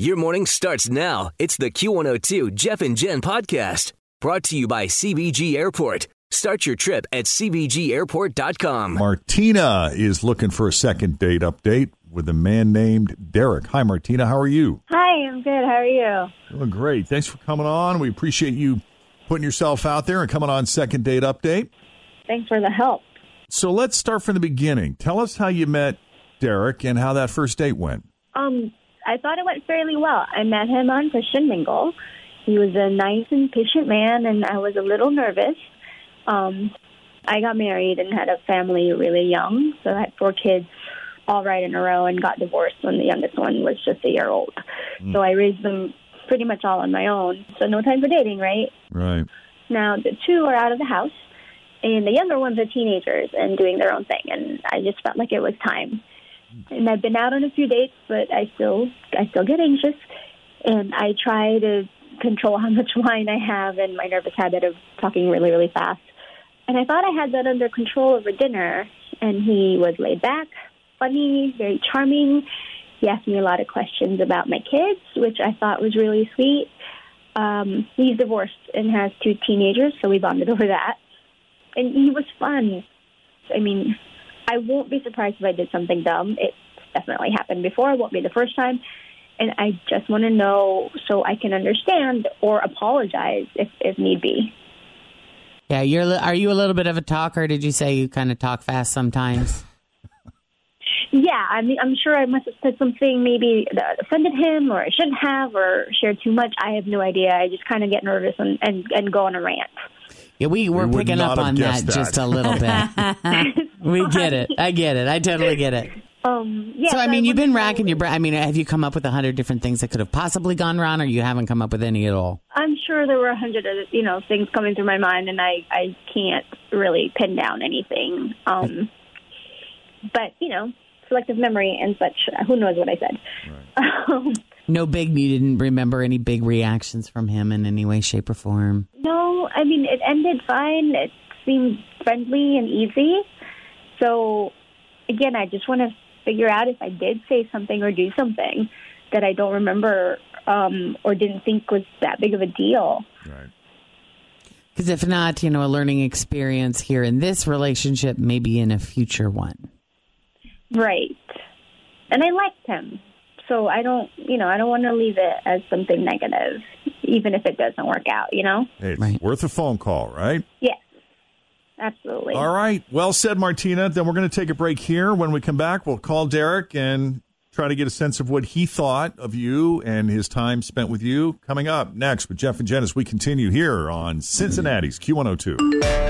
Your morning starts now. It's the Q102 Jeff and Jen podcast brought to you by CVG Airport. Start your trip at CVGAirport.com. Martina is looking for a second date update with a man named Derek. Hi, Martina. How are you? Hi, I'm good. How are you? Doing great. Thanks for coming on. We appreciate you putting yourself out there and coming on second date update. Thanks for the help. So let's start from the beginning. Tell us how you met Derek and how that first date went. Um, I thought it went fairly well. I met him on Christian Mingle. He was a nice and patient man, and I was a little nervous. Um, I got married and had a family really young, so I had four kids all right in a row and got divorced when the youngest one was just a year old. Mm. So I raised them pretty much all on my own. So no time for dating, right? Right. Now the two are out of the house, and the younger ones are teenagers and doing their own thing. And I just felt like it was time. And I've been out on a few dates, but I still I still get anxious, and I try to control how much wine I have and my nervous habit of talking really really fast. And I thought I had that under control over dinner. And he was laid back, funny, very charming. He asked me a lot of questions about my kids, which I thought was really sweet. Um, he's divorced and has two teenagers, so we bonded over that. And he was fun. I mean, I won't be surprised if I did something dumb. It's definitely happened before. It won't be the first time. And I just want to know so I can understand or apologize if, if need be. Yeah, you're. li- Are you a little bit of a talker? Did you say you kind of talk fast sometimes? Yeah, I mean, I'm sure I must have said something maybe that offended him, or I shouldn't have, or shared too much. I have no idea. I just kind of get nervous and, and, and go on a rant. Yeah, we we're picking up on that, that. just a little bit. we get it. I get it. I totally get it. Um, yeah, so I mean, you've been know- racking your brain. I mean, have you come up with a hundred different things that could have possibly gone wrong, or you haven't come up with any at all? I'm sure there were a hundred of you know things coming through my mind, and I I can't really pin down anything. Um, but you know, selective memory and such. Who knows what I said? Um, No big. You didn't remember any big reactions from him in any way, shape, or form. no, I mean it ended fine. It seemed friendly and easy. So again, I just want to figure out if I did say something or do something that I don't remember um, or didn't think was that big of a deal. Right. Because if not, you know, a learning experience here in this relationship, maybe in a future one. Right. And I liked him. So I don't, you know, I don't want to leave it as something negative, even if it doesn't work out, you know? Hey, it's Right. worth a phone call, right? Yes. Absolutely. All right. Well said, Martina. Then we're going to take a break here. When we come back, we'll call Derek and try to get a sense of what he thought of you and his time spent with you. Coming up next with Jeff and Jen as we continue here on Cincinnati's Q102.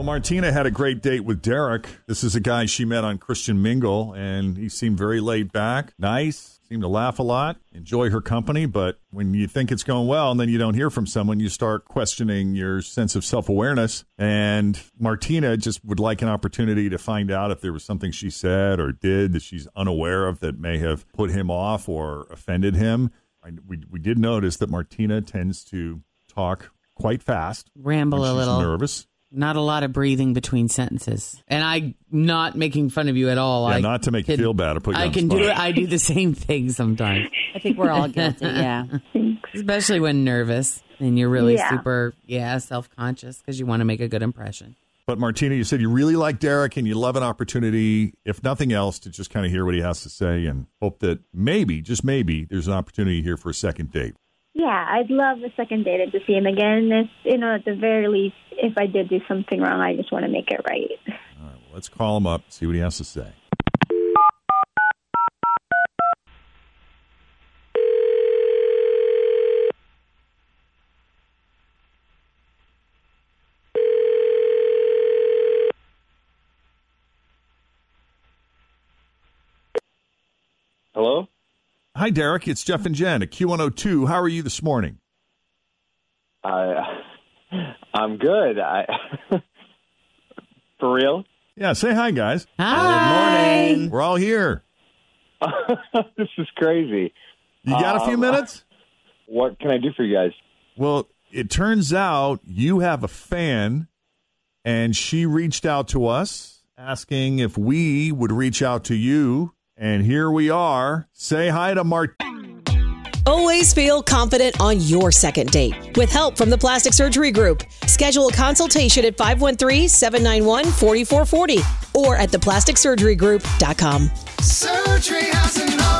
Well, Martina had a great date with Derek. This is a guy she met on Christian Mingle, and he seemed very laid back, nice, seemed to laugh a lot, enjoy her company. But when you think it's going well and then you don't hear from someone, you start questioning your sense of self awareness. And Martina just would like an opportunity to find out if there was something she said or did that she's unaware of that may have put him off or offended him. I, we, we did notice that Martina tends to talk quite fast. Ramble a she's little. nervous. Not a lot of breathing between sentences. And I'm not making fun of you at all. Yeah, I not to make you feel bad or put you I on the can do it. I do the same thing sometimes, I think we're all guilty. Yeah. especially when nervous and you're really Yeah. super, yeah, self conscious because you want to make a good impression. But Martina, you said you really like Derek and you love an opportunity, if nothing else, to just kind of hear what he has to say and hope that maybe, just maybe, there's an opportunity here for a second date. Yeah, I'd love a second date to see him again. If, you know, at the very least, if I did do something wrong, I just want to make it right. All right, well, let's call him up, see what he has to say. Hi, Derek. It's Jeff and Jen at Q102. How are you this morning? I I'm good. I For real? Yeah, say hi, guys. Hi. Good morning. We're all here. this is crazy. You got a few Um, minutes? What can I do for you guys? Well, it turns out you have a fan, and she reached out to us asking if we would reach out to you. And here we are. Say hi to Mart. Always feel confident on your second date. With help from the Plastic Surgery Group, schedule a consultation at 513-791-4440 or at theplasticsurgerygroup.com. Surgery has an art.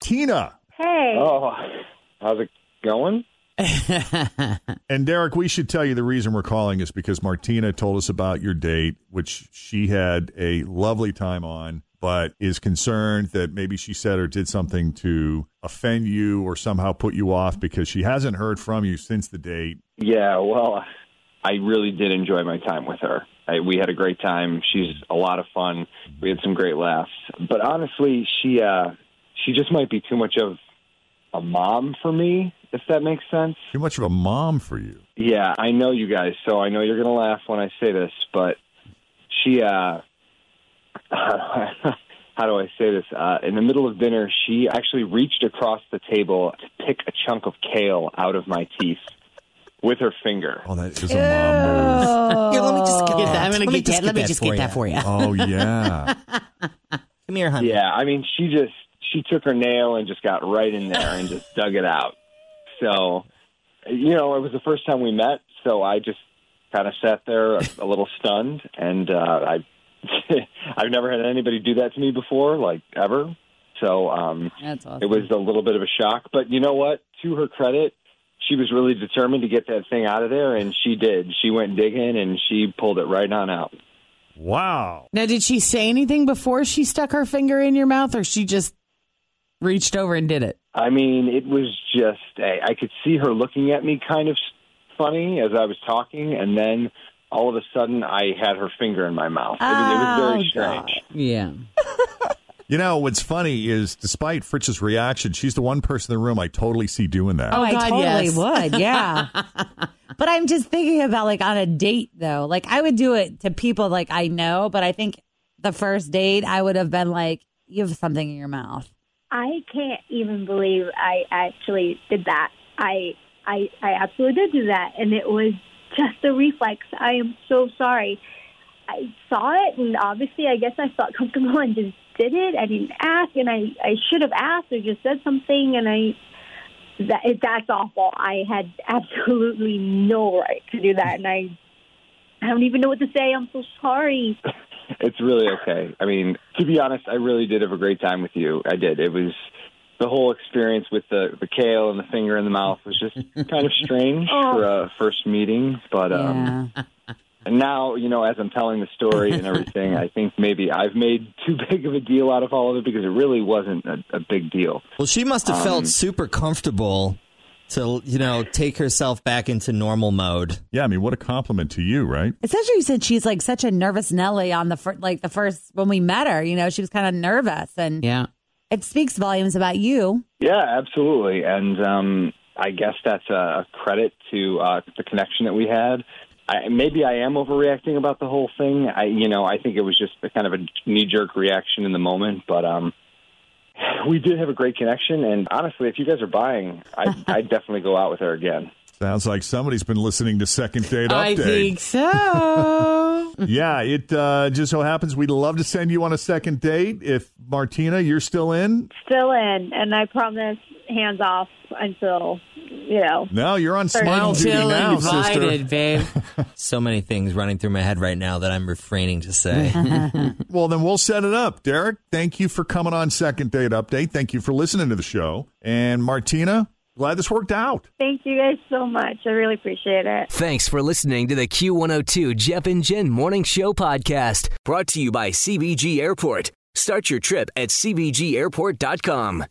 Tina. Hey. Oh, how's it going? And Derek, we should tell you the reason we're calling is because Martina told us about your date, which she had a lovely time on, but is concerned that maybe she said or did something to offend you or somehow put you off because she hasn't heard from you since the date. Yeah, well, I really did enjoy my time with her. I, we had a great time. She's a lot of fun. We had some great laughs. But honestly, she uh she just might be too much of a mom for me, if that makes sense. Too much of a mom for you. Yeah, I know you guys, so I know you're going to laugh when I say this, but she, uh, how do I say this? Uh, in the middle of dinner, she actually reached across the table to pick a chunk of kale out of my teeth with her finger. Oh, that is a mom move. Here, let me just get Get that. that. I'm gonna let me get just that. Let me just that get for that you. for you. Oh, yeah. Come here, honey. Yeah, I mean, she just she took her nail and just got right in there and just dug it out. So, you know, it was the first time we met, so I just kind of sat there a, a little stunned, and uh, I I've never had anybody do that to me before, like ever. So um, That's awesome. it was a little bit of a shock. But you know what? To her credit, she was really determined to get that thing out of there, and she did. She went digging and she pulled it right on out. Wow. Now, did she say anything before she stuck her finger in your mouth, or she just reached over and did it? I mean, it was just, I I could see her looking at me kind of funny as I was talking, and then all of a sudden I had her finger in my mouth. It was, it was very Oh, strange. Yeah. You know, what's funny is despite Fritz's reaction, she's the one person in the room I totally see doing that. Oh, I God, totally yes. would. Yeah. but I'm just thinking about like on a date though. Like I would do it to people like I know, but I think the first date I would have been like, you have something in your mouth. I can't even believe I actually did that. I I I absolutely did do that, and it was just a reflex. I am so sorry. I saw it, and obviously, I guess I felt comfortable and just did it. I didn't ask, and I I should have asked or just said something, and I that that's awful. I had absolutely no right to do that, and I I don't even know what to say. I'm so sorry. It's really okay. I mean, to be honest, I really did have a great time with you. I did. It was the whole experience with the the kale and the finger in the mouth was just kind of strange for a first meeting, but um Yeah. And now, you know, as I'm telling the story and everything, I think maybe I've made too big of a deal out of all of it because it really wasn't a, a big deal. Well, she must have Um, felt super comfortable to, you know, take herself back into normal mode. Yeah, I mean, what a compliment to you, right? Especially since she's like such a nervous Nelly on the fir- like the first when we met her, you know, she was kind of nervous and Yeah. it speaks volumes about you. Yeah, absolutely. And um, I guess that's a credit to uh, the connection that we had. I, maybe I am overreacting about the whole thing. I, you know, I think it was just a kind of a knee jerk reaction in the moment, but um, we did have a great connection. And honestly, if you guys are buying, I, I'd definitely go out with her again. Sounds like somebody's been listening to Second Date I think so. yeah, it uh, just so happens we'd love to send you on a second date. If Martina, you're still in. Still in, and I promise hands off until you know. No, you're on Thirty. smile duty Still now, invited, sister. babe. So many things running through my head right now that I'm refraining to say. Well, then we'll set it up. Derek, thank you for coming on Second Date Update. Thank you for listening to the show. And Martina, glad this worked out. Thank you guys so much. I really appreciate it. Thanks for listening to the Q102 Jeff and Jen Morning Show podcast, brought to you by CVG Airport. Start your trip at CVGAirport.com.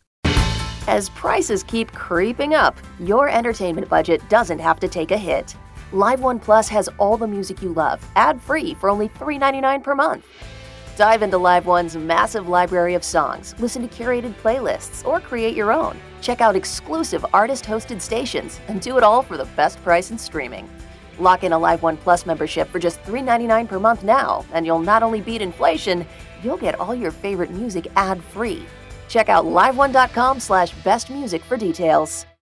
As prices keep creeping up, your entertainment budget doesn't have to take a hit. Live One Plus has all the music you love, ad free for only $3.99 per month. Dive into Live One's massive library of songs, listen to curated playlists, or create your own. Check out exclusive artist hosted stations and do it all for the best price in streaming. Lock in a Live One Plus membership for just $3.99 per month now, and you'll not only beat inflation, you'll get all your favorite music ad free. Check out liveone.com slash best music for details.